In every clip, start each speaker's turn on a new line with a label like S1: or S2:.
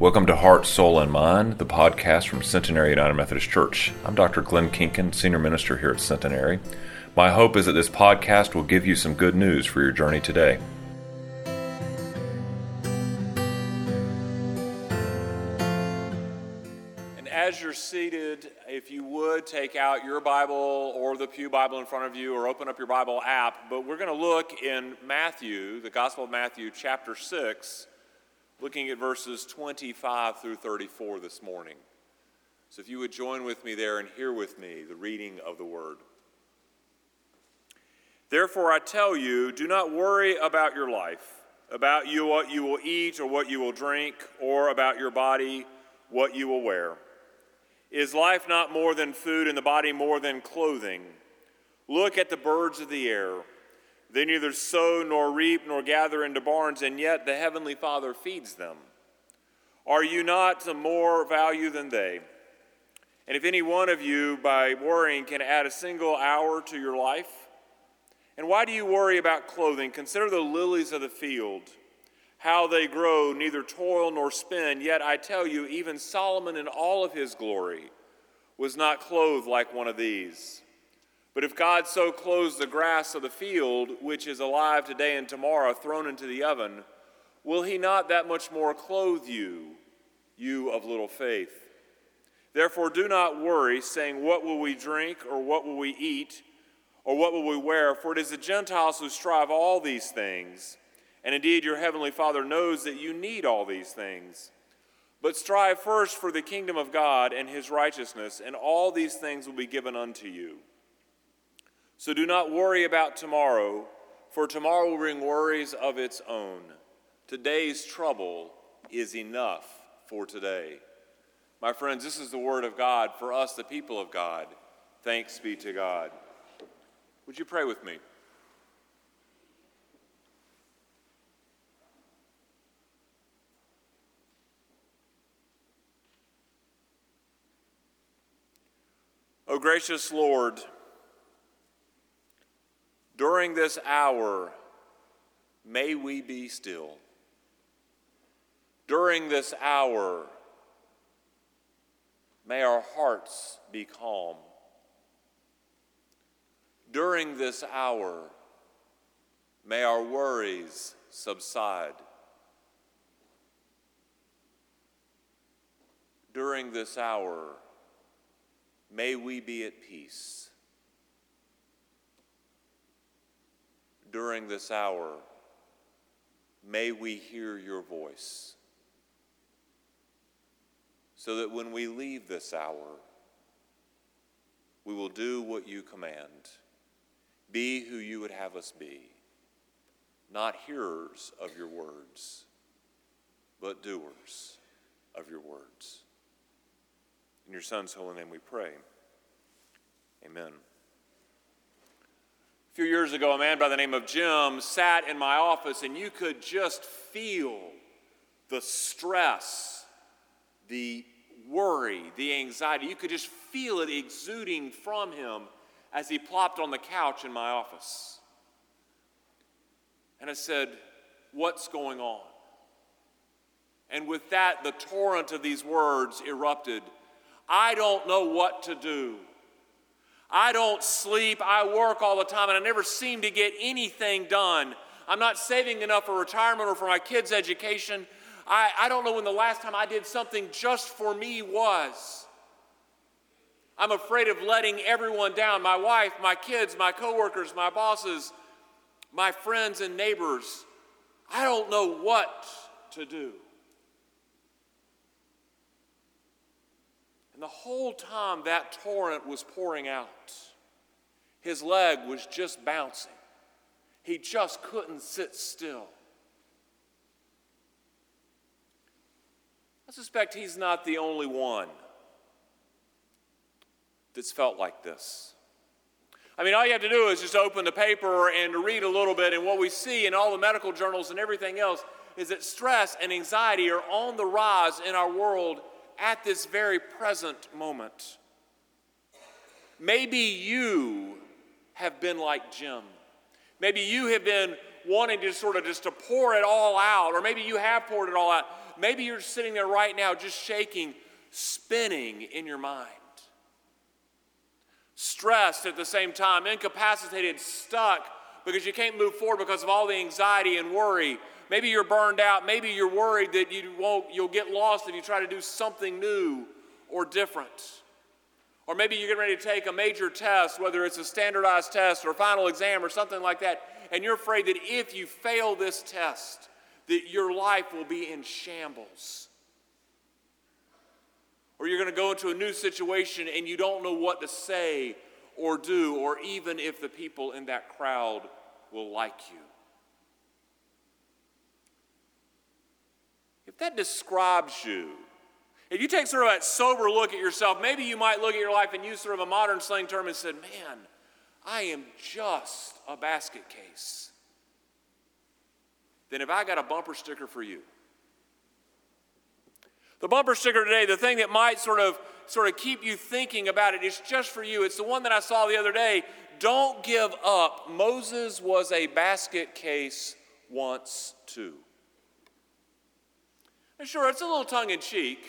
S1: Welcome to Heart, Soul, and Mind, the podcast from Centenary United Methodist Church. I'm Dr. Glenn Kinkin, Senior Minister here at Centenary. My hope is that this podcast will give you some good news for your journey today.
S2: And as you're seated, if you would take out your Bible or the Pew Bible in front of you or open up your Bible app, but we're going to look in Matthew, the Gospel of Matthew, chapter 6 looking at verses 25 through 34 this morning. So if you would join with me there and hear with me the reading of the word. Therefore, I tell you, do not worry about your life, about you what you will eat or what you will drink, or about your body what you will wear. Is life not more than food and the body more than clothing? Look at the birds of the air. They neither sow nor reap nor gather into barns, and yet the Heavenly Father feeds them. Are you not of more value than they? And if any one of you, by worrying, can add a single hour to your life? And why do you worry about clothing? Consider the lilies of the field, how they grow, neither toil nor spin. Yet I tell you, even Solomon in all of his glory was not clothed like one of these. But if God so clothes the grass of the field, which is alive today and tomorrow, thrown into the oven, will he not that much more clothe you, you of little faith? Therefore, do not worry, saying, What will we drink, or what will we eat, or what will we wear? For it is the Gentiles who strive all these things. And indeed, your heavenly Father knows that you need all these things. But strive first for the kingdom of God and his righteousness, and all these things will be given unto you. So do not worry about tomorrow, for tomorrow will bring worries of its own. Today's trouble is enough for today. My friends, this is the word of God for us, the people of God. Thanks be to God. Would you pray with me? O gracious Lord, during this hour, may we be still. During this hour, may our hearts be calm. During this hour, may our worries subside. During this hour, may we be at peace. During this hour, may we hear your voice. So that when we leave this hour, we will do what you command. Be who you would have us be, not hearers of your words, but doers of your words. In your Son's holy name we pray. Amen few years ago, a man by the name of Jim sat in my office, and you could just feel the stress, the worry, the anxiety. You could just feel it exuding from him as he plopped on the couch in my office. And I said, What's going on? And with that, the torrent of these words erupted. I don't know what to do. I don't sleep, I work all the time, and I never seem to get anything done. I'm not saving enough for retirement or for my kids' education. I, I don't know when the last time I did something just for me was. I'm afraid of letting everyone down my wife, my kids, my coworkers, my bosses, my friends, and neighbors. I don't know what to do. And the whole time that torrent was pouring out, his leg was just bouncing. He just couldn't sit still. I suspect he's not the only one that's felt like this. I mean, all you have to do is just open the paper and to read a little bit, and what we see in all the medical journals and everything else is that stress and anxiety are on the rise in our world at this very present moment. Maybe you have been like Jim. Maybe you have been wanting to sort of just to pour it all out, or maybe you have poured it all out. Maybe you're sitting there right now just shaking, spinning in your mind. Stressed at the same time, incapacitated, stuck because you can't move forward because of all the anxiety and worry. Maybe you're burned out. Maybe you're worried that you won't, you'll get lost if you try to do something new or different. Or maybe you're getting ready to take a major test, whether it's a standardized test or a final exam or something like that, and you're afraid that if you fail this test, that your life will be in shambles. Or you're going to go into a new situation and you don't know what to say or do, or even if the people in that crowd will like you. That describes you, if you take sort of a sober look at yourself, maybe you might look at your life and use sort of a modern slang term and said, Man, I am just a basket case. Then have I got a bumper sticker for you? The bumper sticker today, the thing that might sort of sort of keep you thinking about it, it is just for you. It's the one that I saw the other day. Don't give up. Moses was a basket case once too. And sure, it's a little tongue in cheek.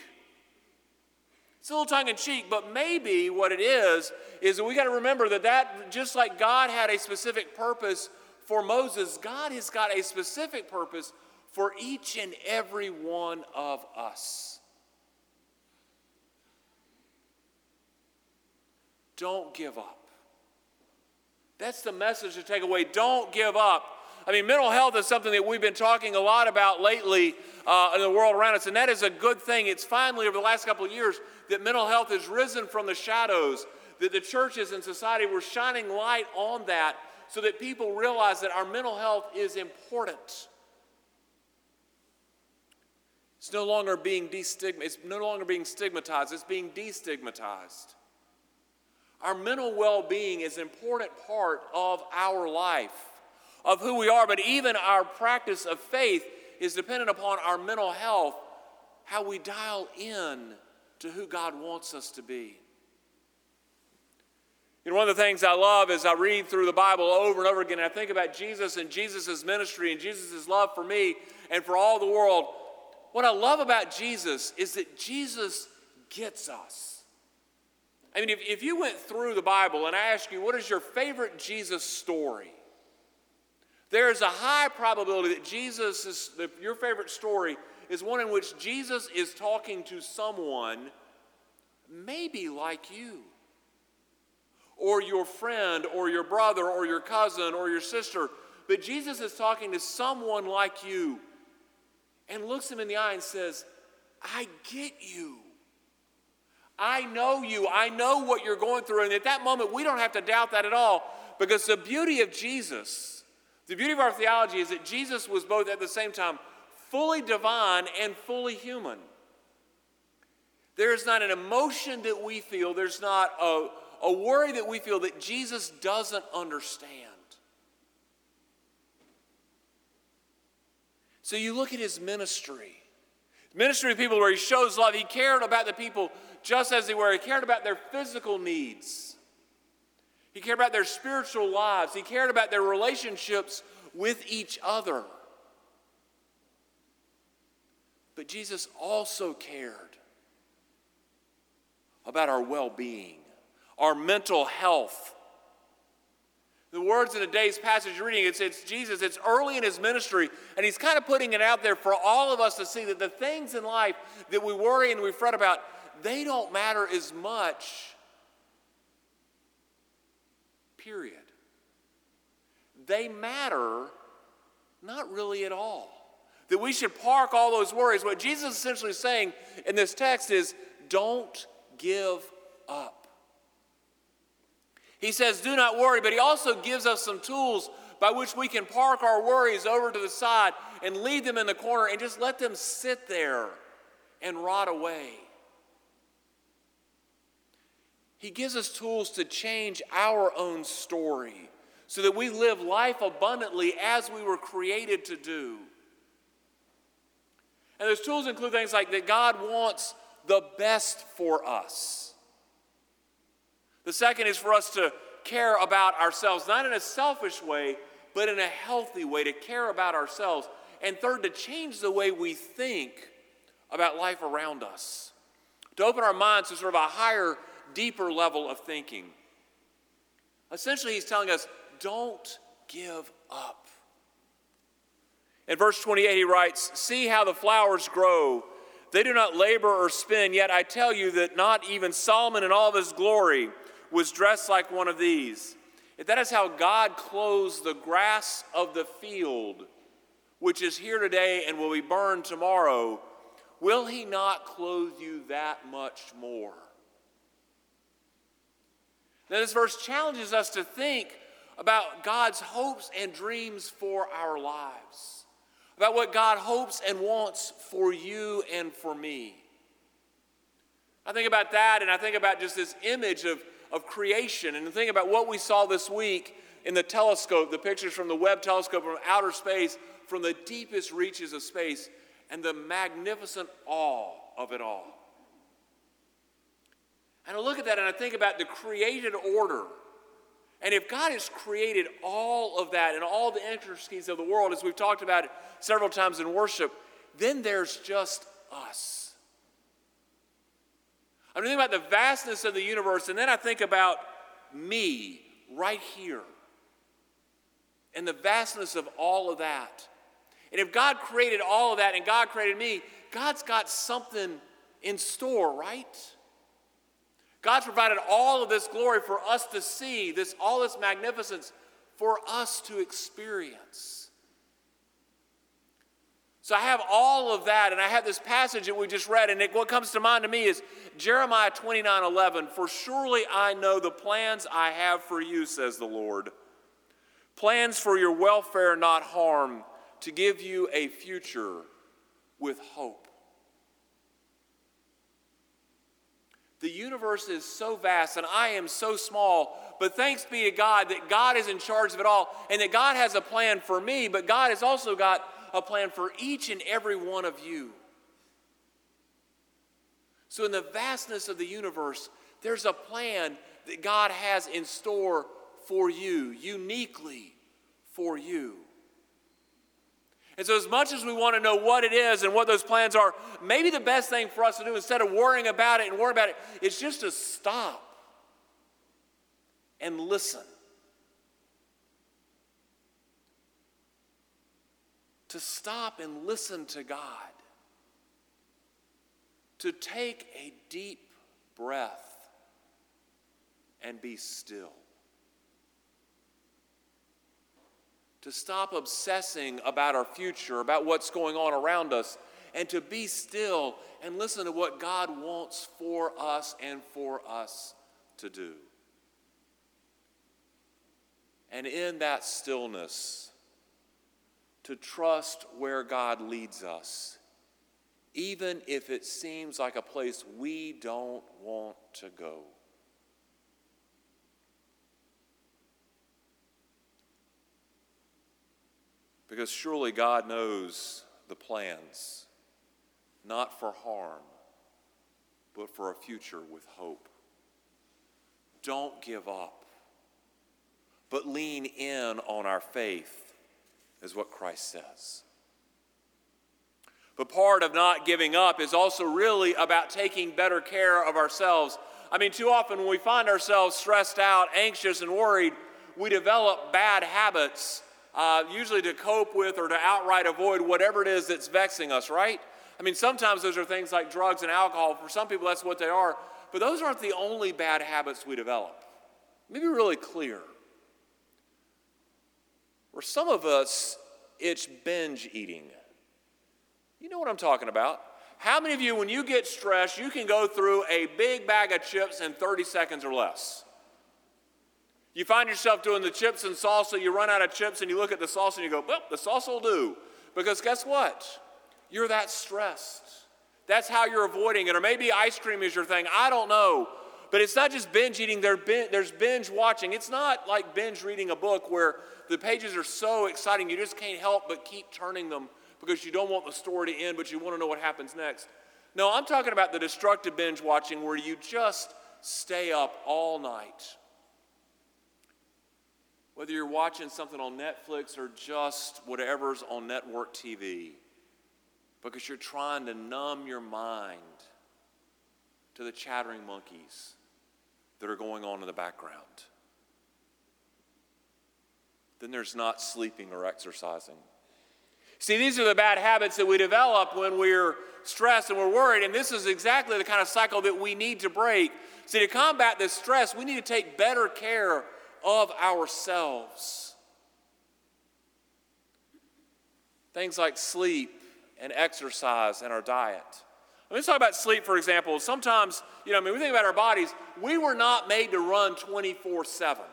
S2: It's a little tongue in cheek, but maybe what it is is that we got to remember that that just like God had a specific purpose for Moses, God has got a specific purpose for each and every one of us. Don't give up. That's the message to take away. Don't give up. I mean, mental health is something that we've been talking a lot about lately uh, in the world around us, and that is a good thing. It's finally, over the last couple of years, that mental health has risen from the shadows, that the churches and society were shining light on that so that people realize that our mental health is important. It's no longer being destigmatized, it's no longer being stigmatized, it's being destigmatized. Our mental well being is an important part of our life, of who we are, but even our practice of faith is dependent upon our mental health, how we dial in to who God wants us to be. You know, one of the things I love is I read through the Bible over and over again, and I think about Jesus and Jesus' ministry and Jesus' love for me and for all the world. What I love about Jesus is that Jesus gets us. I mean, if, if you went through the Bible and I ask you, what is your favorite Jesus story? There is a high probability that Jesus is, your favorite story is one in which Jesus is talking to someone maybe like you, or your friend, or your brother, or your cousin, or your sister. But Jesus is talking to someone like you and looks him in the eye and says, I get you. I know you. I know what you're going through. And at that moment, we don't have to doubt that at all because the beauty of Jesus, the beauty of our theology is that Jesus was both at the same time fully divine and fully human. There is not an emotion that we feel, there's not a, a worry that we feel that Jesus doesn't understand. So you look at his ministry. Ministry of people where he shows love. He cared about the people just as they were. He cared about their physical needs. He cared about their spiritual lives. He cared about their relationships with each other. But Jesus also cared about our well being, our mental health. The words in today's passage reading, it's, it's Jesus, it's early in his ministry, and he's kind of putting it out there for all of us to see that the things in life that we worry and we fret about, they don't matter as much. Period. They matter not really at all that we should park all those worries. What Jesus is essentially saying in this text is don't give up. He says, do not worry, but he also gives us some tools by which we can park our worries over to the side and leave them in the corner and just let them sit there and rot away. He gives us tools to change our own story so that we live life abundantly as we were created to do. And those tools include things like that God wants the best for us. The second is for us to care about ourselves, not in a selfish way, but in a healthy way, to care about ourselves. And third, to change the way we think about life around us, to open our minds to sort of a higher, deeper level of thinking. Essentially, he's telling us don't give up. In verse 28, he writes, See how the flowers grow. They do not labor or spin, yet I tell you that not even Solomon in all of his glory was dressed like one of these. If that is how God clothes the grass of the field, which is here today and will be burned tomorrow, will he not clothe you that much more? Now, this verse challenges us to think about God's hopes and dreams for our lives, about what God hopes and wants for you and for me. I think about that, and I think about just this image of, of creation, and think about what we saw this week in the telescope, the pictures from the Webb telescope from outer space, from the deepest reaches of space, and the magnificent awe of it all. And I look at that and I think about the created order and if God has created all of that and all the intricacies of the world, as we've talked about it several times in worship, then there's just us. I'm thinking about the vastness of the universe, and then I think about me right here and the vastness of all of that. And if God created all of that and God created me, God's got something in store, right? God's provided all of this glory for us to see, this, all this magnificence for us to experience. So I have all of that, and I have this passage that we just read, and it, what comes to mind to me is Jeremiah 29 11. For surely I know the plans I have for you, says the Lord. Plans for your welfare, not harm, to give you a future with hope. The universe is so vast and I am so small, but thanks be to God that God is in charge of it all and that God has a plan for me, but God has also got a plan for each and every one of you. So, in the vastness of the universe, there's a plan that God has in store for you, uniquely for you. And so, as much as we want to know what it is and what those plans are, maybe the best thing for us to do instead of worrying about it and worrying about it is just to stop and listen. To stop and listen to God. To take a deep breath and be still. To stop obsessing about our future, about what's going on around us, and to be still and listen to what God wants for us and for us to do. And in that stillness, to trust where God leads us, even if it seems like a place we don't want to go. Because surely God knows the plans, not for harm, but for a future with hope. Don't give up, but lean in on our faith, is what Christ says. But part of not giving up is also really about taking better care of ourselves. I mean, too often when we find ourselves stressed out, anxious, and worried, we develop bad habits uh, usually to cope with or to outright avoid whatever it is that's vexing us, right? I mean, sometimes those are things like drugs and alcohol. For some people, that's what they are. But those aren't the only bad habits we develop. Let me be really clear. For some of us, it's binge eating. You know what I'm talking about. How many of you, when you get stressed, you can go through a big bag of chips in 30 seconds or less? You find yourself doing the chips and salsa, you run out of chips and you look at the salsa and you go, well, the salsa will do. Because guess what? You're that stressed. That's how you're avoiding it. Or maybe ice cream is your thing. I don't know. But it's not just binge eating, there's binge watching. It's not like binge reading a book where the pages are so exciting you just can't help but keep turning them because you don't want the story to end, but you want to know what happens next. No, I'm talking about the destructive binge watching where you just stay up all night whether you're watching something on Netflix or just whatever's on network TV, because you're trying to numb your mind to the chattering monkeys that are going on in the background. Then there's not sleeping or exercising. See, these are the bad habits that we develop when we're stressed and we're worried, and this is exactly the kind of cycle that we need to break. See, to combat this stress, we need to take better care of ourselves. Things like sleep and exercise and our diet. Let's talk about sleep, for example. Sometimes, you know, I mean, we think about our bodies, we were not made to run 24 7.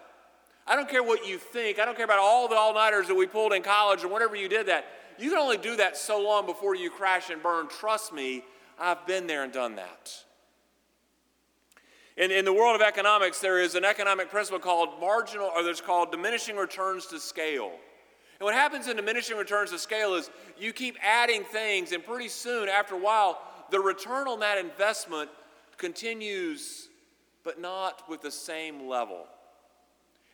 S2: I don't care what you think. I don't care about all the all nighters that we pulled in college or whatever you did that. You can only do that so long before you crash and burn. Trust me, I've been there and done that. In, in the world of economics, there is an economic principle called marginal, or there's called diminishing returns to scale. And what happens in diminishing returns to scale is you keep adding things, and pretty soon, after a while, the return on that investment continues, but not with the same level.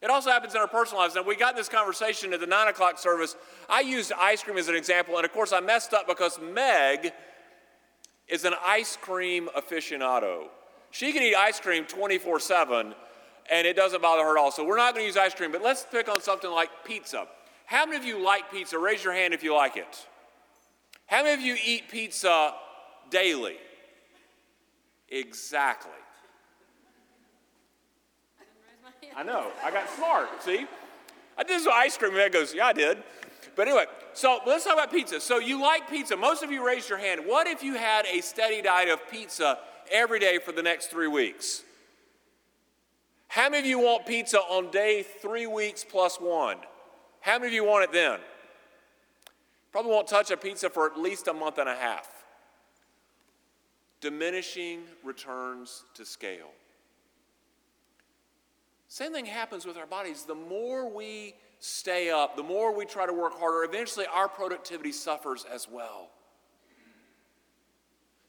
S2: It also happens in our personal lives. Now, we got this conversation at the 9 o'clock service. I used ice cream as an example, and of course, I messed up because Meg is an ice cream aficionado. She can eat ice cream 24 7, and it doesn't bother her at all. So, we're not going to use ice cream, but let's pick on something like pizza. How many of you like pizza? Raise your hand if you like it. How many of you eat pizza daily? Exactly. I know. I got smart. See? I did some ice cream. And goes, Yeah, I did. But anyway, so let's talk about pizza. So you like pizza. Most of you raised your hand. What if you had a steady diet of pizza every day for the next three weeks? How many of you want pizza on day three weeks plus one? How many of you want it then? Probably won't touch a pizza for at least a month and a half. Diminishing returns to scale. Same thing happens with our bodies. The more we stay up, the more we try to work harder, eventually our productivity suffers as well.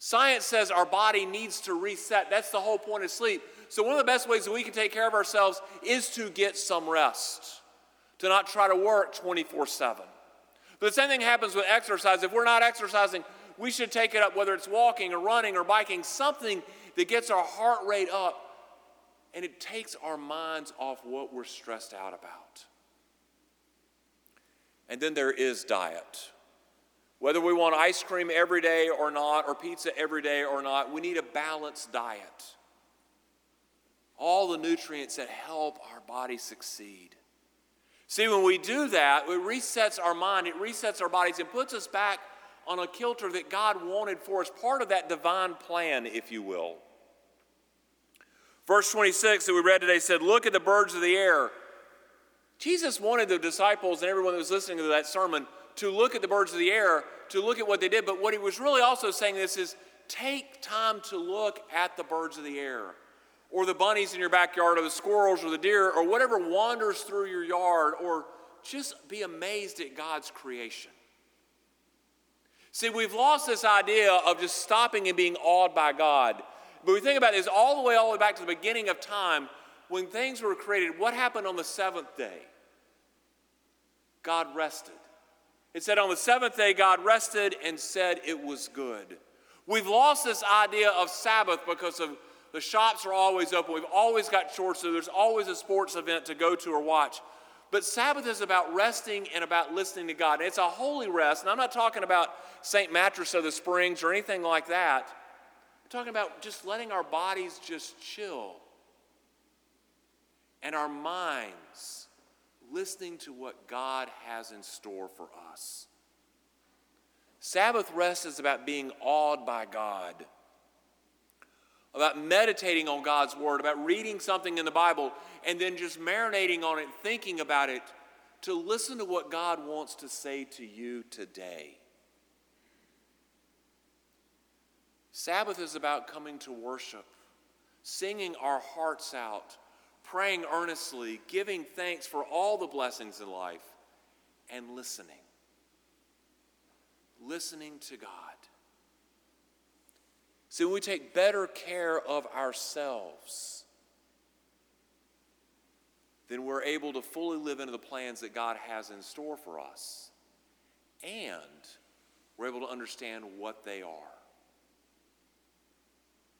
S2: Science says our body needs to reset. That's the whole point of sleep. So, one of the best ways that we can take care of ourselves is to get some rest, to not try to work 24 7. But the same thing happens with exercise. If we're not exercising, we should take it up, whether it's walking or running or biking, something that gets our heart rate up and it takes our minds off what we're stressed out about. And then there is diet. Whether we want ice cream every day or not, or pizza every day or not, we need a balanced diet. All the nutrients that help our body succeed. See, when we do that, it resets our mind, it resets our bodies, and puts us back on a kilter that God wanted for us, part of that divine plan, if you will. Verse 26 that we read today said, Look at the birds of the air. Jesus wanted the disciples and everyone that was listening to that sermon to look at the birds of the air, to look at what they did. But what he was really also saying this is take time to look at the birds of the air, or the bunnies in your backyard, or the squirrels, or the deer, or whatever wanders through your yard, or just be amazed at God's creation. See, we've lost this idea of just stopping and being awed by God. But we think about this all the way, all the way back to the beginning of time when things were created. What happened on the seventh day? God rested. It said on the seventh day, God rested and said it was good. We've lost this idea of Sabbath because of the shops are always open. We've always got chores, so there's always a sports event to go to or watch. But Sabbath is about resting and about listening to God. It's a holy rest, and I'm not talking about St. Mattress of the Springs or anything like that I'm talking about just letting our bodies just chill and our minds listening to what God has in store for us. Sabbath rest is about being awed by God, about meditating on God's Word, about reading something in the Bible and then just marinating on it, thinking about it to listen to what God wants to say to you today. Sabbath is about coming to worship, singing our hearts out, praying earnestly, giving thanks for all the blessings in life, and listening. Listening to God. See, when we take better care of ourselves, then we're able to fully live into the plans that God has in store for us. And we're able to understand what they are.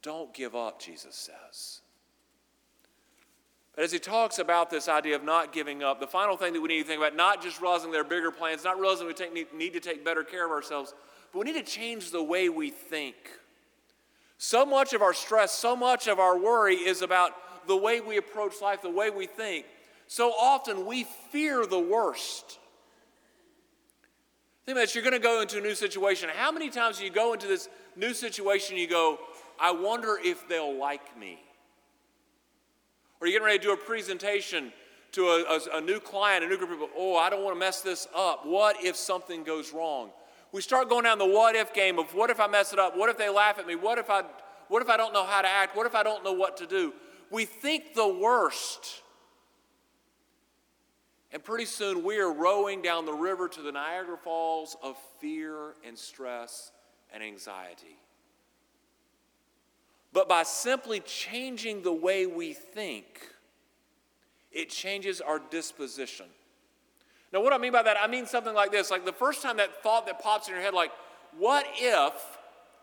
S2: Don't give up, Jesus says. But as he talks about this idea of not giving up, the final thing that we need to think about, not just realizing there are bigger plans, not realizing we take, need, to take better care of ourselves, but we need to change the way we think. So much of our stress, so much of our worry is about the way we approach life, the way we think. So often we fear the worst. Think about this, you're going to go into a new situation. How many times do you go into this new situation you go, I wonder if they'll like me? Or you're getting ready to do a presentation to a, a, a new client, a new group of people. Oh, I don't want to mess this up. What if something goes wrong? We start going down the what if game of what if I mess it up? What if they laugh at me? What if I, what if I don't know how to act? What if I don't know what to do? We think the worst. And pretty soon we are rowing down the river to the Niagara Falls of fear and stress and anxiety. But by simply changing the way we think, it changes our disposition. Now, what I mean by that, I mean something like this like the first time that thought that pops in your head, like, what if,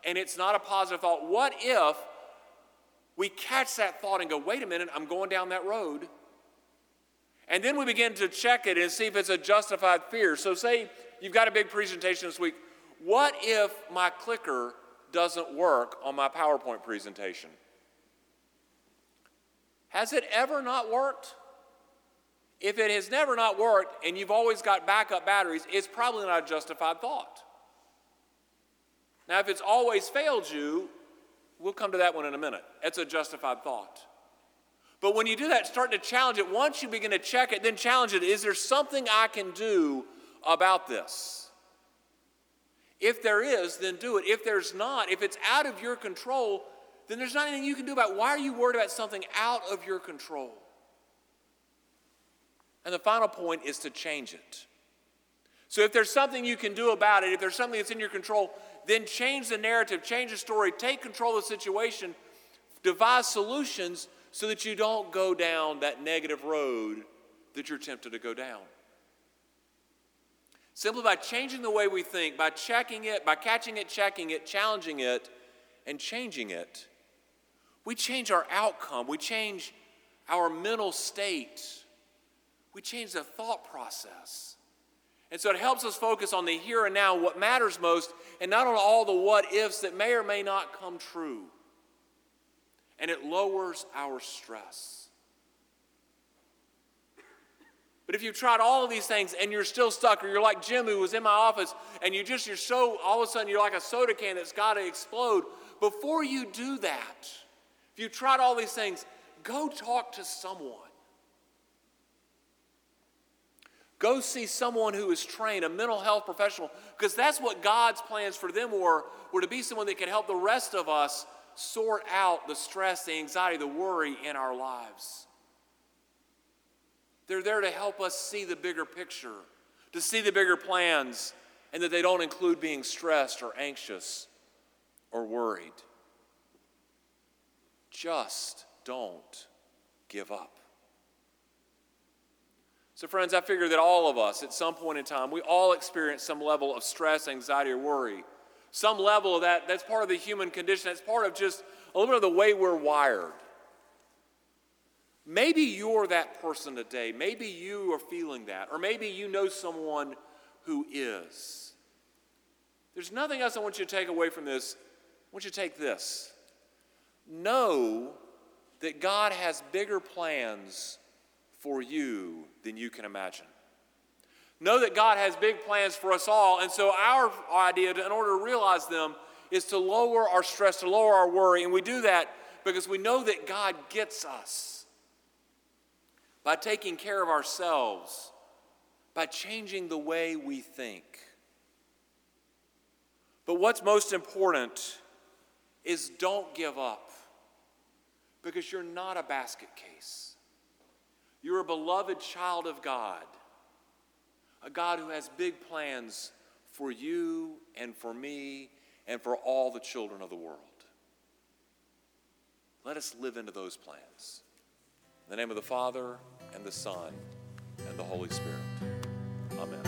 S2: and it's not a positive thought, what if we catch that thought and go, wait a minute, I'm going down that road? And then we begin to check it and see if it's a justified fear. So, say you've got a big presentation this week. What if my clicker doesn't work on my PowerPoint presentation. Has it ever not worked? If it has never not worked and you've always got backup batteries, it's probably not a justified thought. Now, if it's always failed you, we'll come to that one in a minute. It's a justified thought. But when you do that, start to challenge it. Once you begin to check it, then challenge it. Is there something I can do about this? If there is, then do it. If there's not, if it's out of your control, then there's not anything you can do about it. Why are you worried about something out of your control? And the final point is to change it. So if there's something you can do about it, if there's something that's in your control, then change the narrative, change the story, take control of the situation, devise solutions so that you don't go down that negative road that you're tempted to go down. Simply by changing the way we think, by checking it, by catching it, checking it, challenging it, and changing it, we change our outcome. We change our mental state. We change the thought process. And so it helps us focus on the here and now, what matters most, and not on all the what ifs that may or may not come true. And it lowers our stress. But if you've tried all of these things and you're still stuck, or you're like Jim who was in my office and you just, you're so, all of a sudden you're like a soda can that's got to explode, before you do that, if you've tried all these things, go talk to someone. Go see someone who is trained, a mental health professional, because that's what God's plans for them were, were to be someone that can help the rest of us sort out the stress, the anxiety, the worry in our lives. They're there to help us see the bigger picture, to see the bigger plans, and that they don't include being stressed or anxious or worried. Just don't give up. So, friends, I figure that all of us, at some point in time, we all experience some level of stress, anxiety, or worry. Some level of that, that's part of the human condition. That's part of just a little bit of the way we're wired. Maybe you're that person today. Maybe you are feeling that. Or maybe you know someone who is. There's nothing else I want you to take away from this. I want you to take this. Know that God has bigger plans for you than you can imagine. Know that God has big plans for us all. And so, our idea, in order to realize them, is to lower our stress, to lower our worry. And we do that because we know that God gets us by taking care of ourselves, by changing the way we think. But what's most important is don't give up because you're not a basket case. You're a beloved child of God, a God who has big plans for you and for me and for all the children of the world. Let us live into those plans. In the name of the Father, and the Son, and the Holy Spirit. Amen.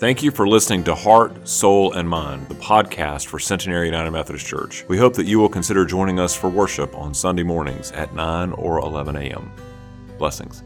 S1: Thank you for listening to Heart, Soul, and Mind, the podcast for Centenary United Methodist Church. We hope that you will consider joining us for worship on Sunday mornings at 9 or 11 a.m. Blessings.